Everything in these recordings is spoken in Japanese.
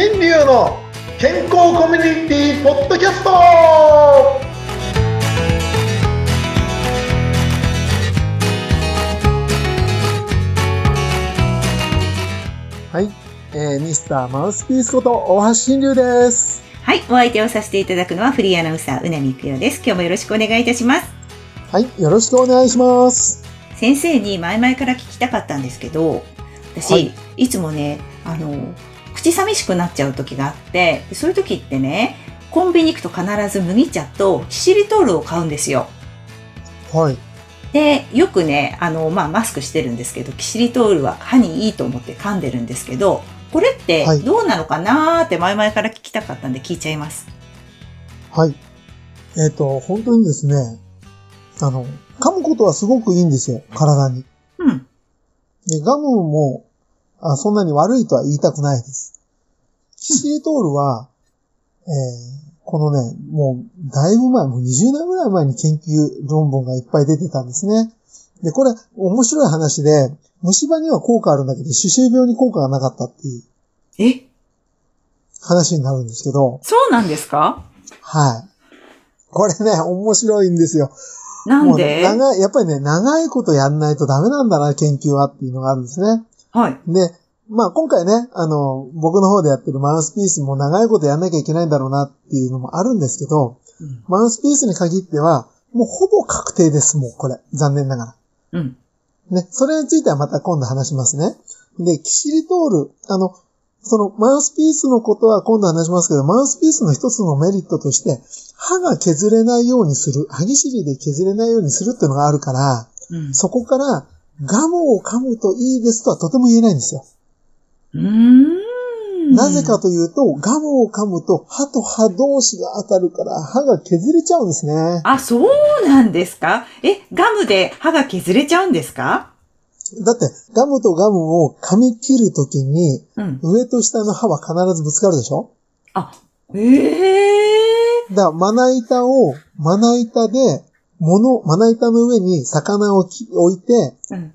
新流の健康コミュニティポッドキャストはい、えー、ミスターマウスピースこと大橋新流です。はい、お相手をさせていただくのはフリーアナウンサー、うなみくよです。今日もよろしくお願いいたします。はい、よろしくお願いします。先生に前々から聞きたかったんですけど、私、はいい、つもね、あの、口寂しくなっちゃう時があって、そういう時ってね、コンビニ行くと必ず麦茶とキシリトールを買うんですよ。はい。で、よくね、あの、まあ、マスクしてるんですけど、キシリトールは歯にいいと思って噛んでるんですけど、これってはいどうなのかなーって前々から聞きたかったんで聞いちゃいます。はい。えっ、と、本当にですね、あの、噛むことはすごくいいんですよ、体に。うん。で、ガムも、あそんなに悪いとは言いたくないです。キシリトールは、えーこのね、もう、だいぶ前、もう20年ぐらい前に研究論文がいっぱい出てたんですね。で、これ、面白い話で、虫歯には効果あるんだけど、歯周病に効果がなかったっていうえ、話になるんですけど、そうなんですか？はい。これね、面白いんですよ。なんで？長い、やっぱりね、長いことやんないとダメなんだな、研究はっていうのがあるんですね。はい。で、まあ今回ね、あの、僕の方でやってるマウスピースも長いことやんなきゃいけないんだろうなっていうのもあるんですけど、うん。マウスピースに限っては、もうほぼ確定です、もうこれ。残念ながうん。ら。ね、それについてはまた今度話しますね。で、キシリトール、あの、そのマウスピースのことは今度話しますけど、マウスピースの一つのメリットとして、歯が削れないようにする、歯ぎしりで削れないようにするっていうのがあるから、うん。そこからガムを噛むといいですとはとても言えないんですよ。うーん。なぜかというと、ガムを噛むと歯と歯同士が当たるから歯が削れちゃうんですね。あ、そうなんですか？え、ガムで歯が削れちゃうんですか？だって、ガムとガムを噛み切るときに、うん。上と下の歯は必ずぶつかるでしょ？あ、ええだから、まな板を、まな板で、物、まな板の上に魚をき置いて、ー。うん。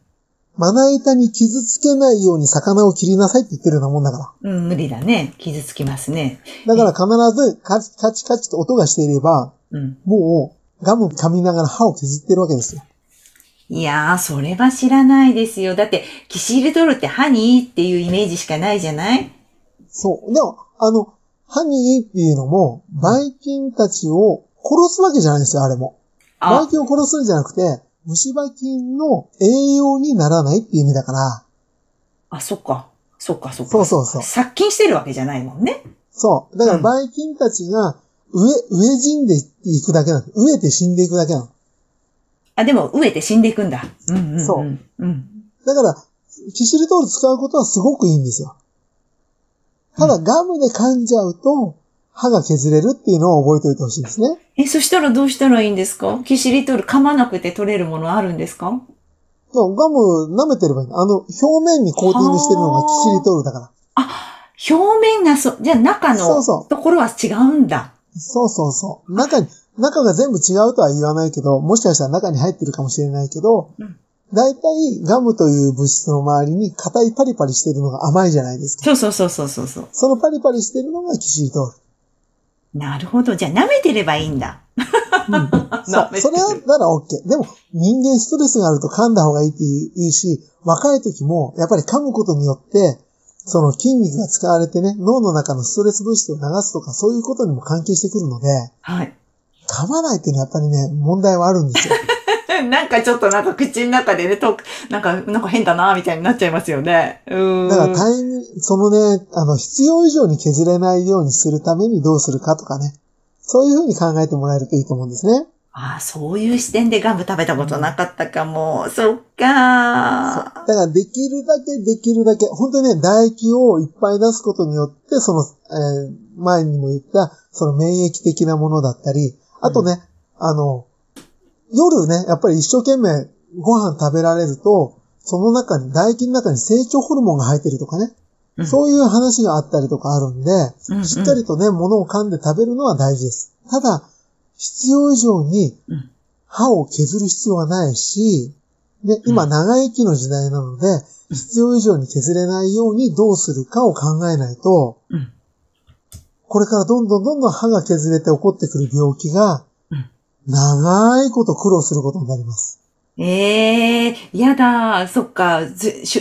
まな板に傷つけないように魚を切りなさいって言ってるようなもんだかうん、無理だね。傷つきますね。ら。だから必ずカチカチカチと音がしていれば、うん。もうガム噛みながら歯を削ってるわけですよ。いやー、それは知らないですよ。だって、キシリトールって歯にいいっていうイメージしかないじゃない？そう。でも、あの、歯にいいっていうのも、ばい菌たちを殺すわけじゃないんですよ、あれも。ばあい、菌を殺すんじゃなくて、虫歯菌の栄養にならないっていう意味だから、あ、そっか。そっか、そっか。そうそうそう殺菌してるわけじゃないもんね。そう。だから、うんばい菌たちが、植え、植え死んでいくだけなの。植えて死んでいくだけなの。あ、でも、飢えて死んでいくんだ。うんうん、うん。そう。うん。だから、キシリトール使うことはすごくいいんですよ。ただ、ガムで噛んじゃうと、歯が削れるっていうのを覚えておいてほしいですね。え、そしたらどうしたらいいんですか？キシリトール噛まなくて取れるものあるんですか？そうガム舐めてればいいの。あの、表面にコーティングしてるのがキシリトールだから。表面がそ、じゃあ中のところは違うんだ。そうそうそう。中に、中が全部違うとは言わないけど、もしかしたら中に入ってるかもしれないけどうん、だいたいガムという物質の周りに硬いパリパリしてるのが甘いじゃないですか。そうそうそうそうそうそう。そのパリパリしてるのがキシリトール。なるほど。じゃあ舐めてればいいんだ。うん、そう。それはなら OK。でも、人間ストレスがあると噛んだ方がいいって言うし、若い時も、やっぱり噛むことによって、その筋肉が使われてね、脳の中のストレス物質を流すとか、そういうことにも関係してくるので、はい。噛まないっていうのはやっぱりね、問題はあるんですよ。なんかちょっとなんか口の中でね、と、なんか、なんか変だな、みたいになっちゃいますよね。うーん。だからタイそのね、あの、必要以上に削れないようにするためにどうするかとかね。そういうふうに考えてもらえるといいと思うんですね。ああ、そういう視点でガム食べたことなかったかも。そっかだからできるだけできるだけ、本当にね、唾液をいっぱい出すことによって、その、えー前にも言った、その免疫的なものだったり、あとね、あの、夜ね、やっぱり一生懸命ご飯食べられると、その中に、唾液の中に成長ホルモンが入ってるとかね、うん。そういう話があったりとかあるんで、うんうん。しっかりとね、物を噛んで食べるのは大事です。ただ、必要以上にうん。歯を削る必要はないし、で、今長生きの時代なので、必要以上に削れないようにどうするかを考えないと、うん。これからどんどんどんどん歯が削れて起こってくる病気がうん、長いこと苦労することになります。ええやだ、そっか、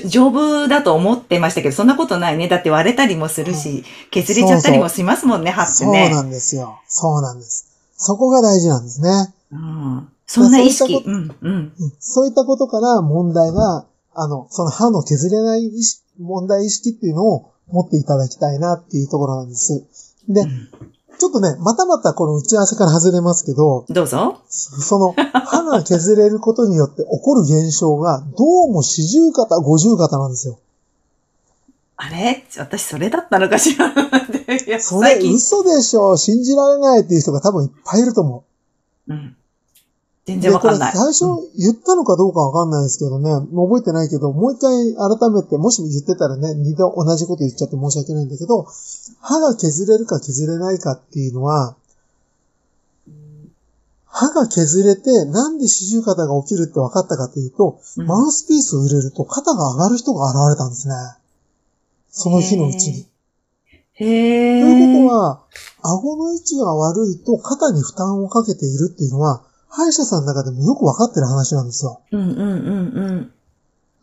丈夫だと思ってましたけど、そんなことないね。だって割れたりもするし、削れちゃったりもしますもんね、歯ってそうね。なんですよ。そうなんです。そこが大事なんですね。うん。そんな意識、そういったこうん、うん。うんそういったことから問題が、あの、その歯の削れない意識問題意識っていうのを持っていただきたいなっていうところなんです。で、ちょっとね、またまたこの打ち合わせから外れますけど、どうぞ。その歯が削れることによって起こる現象が、どうも四十肩、五十肩なんですよ。あれ？私それだったのかしら？それ嘘でしょ信じられないっていう人が多分いっぱいいると思う。うん。全然わかんない。最初言ったのかどうかわかんないですけどね、もう覚えてないけど、もう一回改めて、もしも言ってたらね、二度同じこと言っちゃって申し訳ないんだけど、歯が削れるか削れないかっていうのは、歯が削れて、なんで四十肩が起きるって分かったかというと、うんマウスピースを入れると肩が上がる人が現れたんですね。その日のうちに。へとえ。いうことは、顎の位置が悪いと肩に負担をかけているっていうのは、歯医者さんの中でもよくわかってる話なんですよ。うんうんうんうん。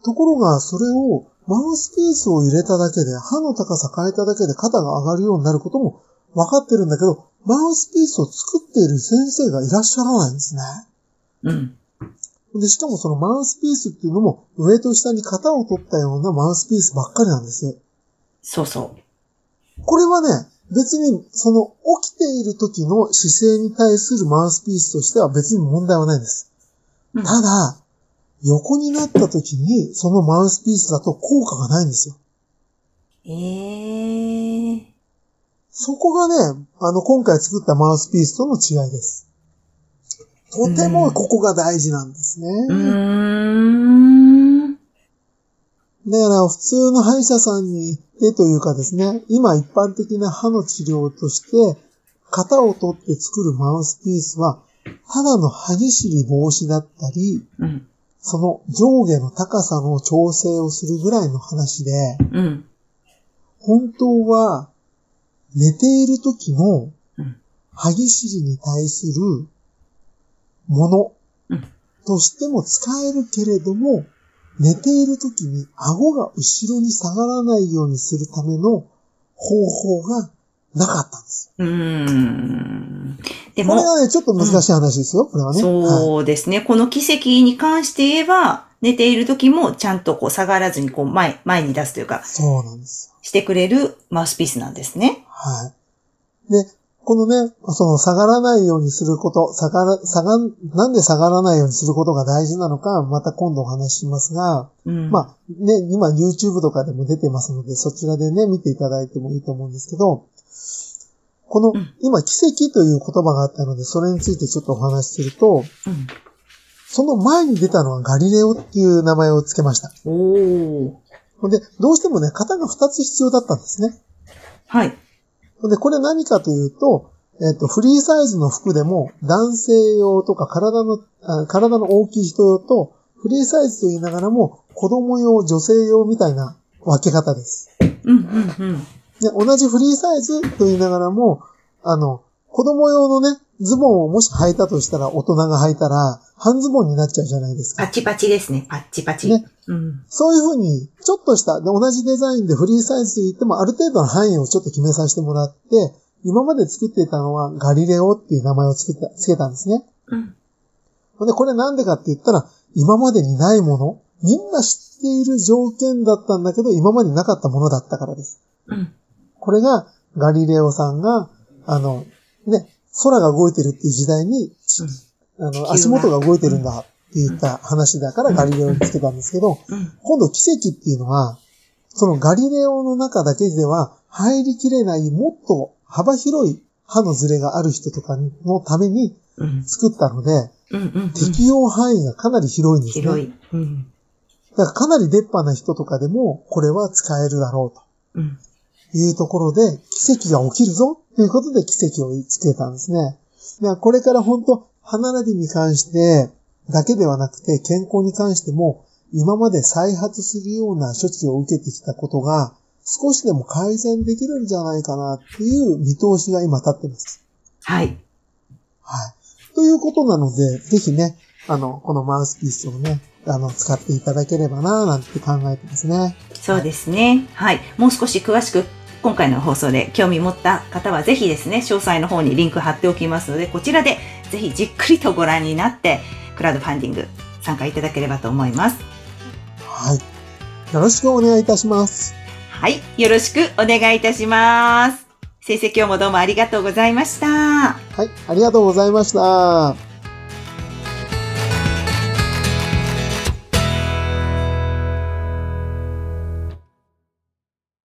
ところが、それをマウスピースを入れただけで、歯の高さ変えただけで肩が上がるようになることもわかってるんだけど、マウスピースを作っている先生がいらっしゃらないんですね。うん。で、しかもそのマウスピースっていうのも上と下に型を取ったようなマウスピースばっかりなんです。そうそう。これはね、別にその起きている時の姿勢に対するマウスピースとしては別に問題はないんです。うんただ、横になった時にそのマウスピースだと効果がないんですよ。ええ。そこがね、あの、今回作ったマウスピースとの違いです。とてもここが大事なんですね。うーん。だから、普通の歯医者さんに行ってというかですね、今一般的な歯の治療として、型を取って作るマウスピースは、ただの歯ぎしり防止だったり、うん。その上下の高さの調整をするぐらいの話で、うん。本当は寝ている時のうん歯ぎしりに対するものうんとしても使えるけれども、寝ている時に顎が後ろに下がらないようにするための方法がなかったんです。うーん。でも、これはね、ちょっと難しい話ですよ、これはね。はいそうですね。この奇跡に関して言えば、寝ている時もちゃんとこう下がらずにこう前、前に出すというか、そうなんです。してくれるマウスピースなんですね。はい。で、このね、その下がらないようにすること、下がら、下が、なんで下がらないようにすることが大事なのか、また今度お話ししますが、うん。まあね、今 YouTube とかでも出てますので、そちらでね、見ていただいてもいいと思うんですけど、このうん、今奇跡という言葉があったので、それについてちょっとお話しすると、うんその前に出たのはガリレオっていう名前を付けました。おで、どうしてもね、型が2つ必要だったんですね。はい。で、これ何かというと、えっ、と、フリーサイズの服でも、男性用とか体の、あ体の大きい人用と、フリーサイズと言いながらも、子供用、女性用みたいな分け方です。うん、うん、うん。で、同じフリーサイズと言いながらも、あの、子供用のね、ズボンをもし履いたとしたら、大人が履いたら、半ズボンになっちゃうじゃないですか。パチパチですね。パッチパチ。ねうん。そういうふうに、ちょっとした、で同じデザインでフリーサイズと言っても、ある程度の範囲をちょっと決めさせてもらって、今まで作っていたのはガリレオっていう名前を作った、つけたんですね。うんで、これなんでかって言ったら、今までにないもの、みんな知っている条件だったんだけど、今までなかったものだったからです。うん。これが、ガリレオさんが、あの、ね、空が動いてるっていう時代に、ちあの、足元が動いてるんだって言った話だからガリレオにつけたんですけど、うん。今度奇跡っていうのは、そのガリレオの中だけでは入りきれないもっと幅広い歯のズレがある人とかのためにうん。作ったので。適用範囲がかなり広いんですね。広い。うん。だからかなり出っ歯な人とかでもこれは使えるだろううん。というところで奇跡が起きるぞということで奇跡をつけたんですね。だからこれから本当歯並びに関してだけではなくて健康に関しても今まで再発するような処置を受けてきたことが少しでも改善できるんじゃないかなっていう見通しが今立ってます。はい。はい。ということなので、ぜひね、あの、このマウスピースをね、あの、使っていただければな、なんて考えてますね。そうですね。はい。もう少し詳しく、今回の放送で興味持った方はぜひですね、詳細の方にリンク貼っておきますので、こちらでぜひじっくりとご覧になって、クラウドファンディング参加いただければと思います。はい。よろしくお願いいたします。はい。よろしくお願いいたします。先生今日もどうもありがとうございました。はい。ありがとうございました。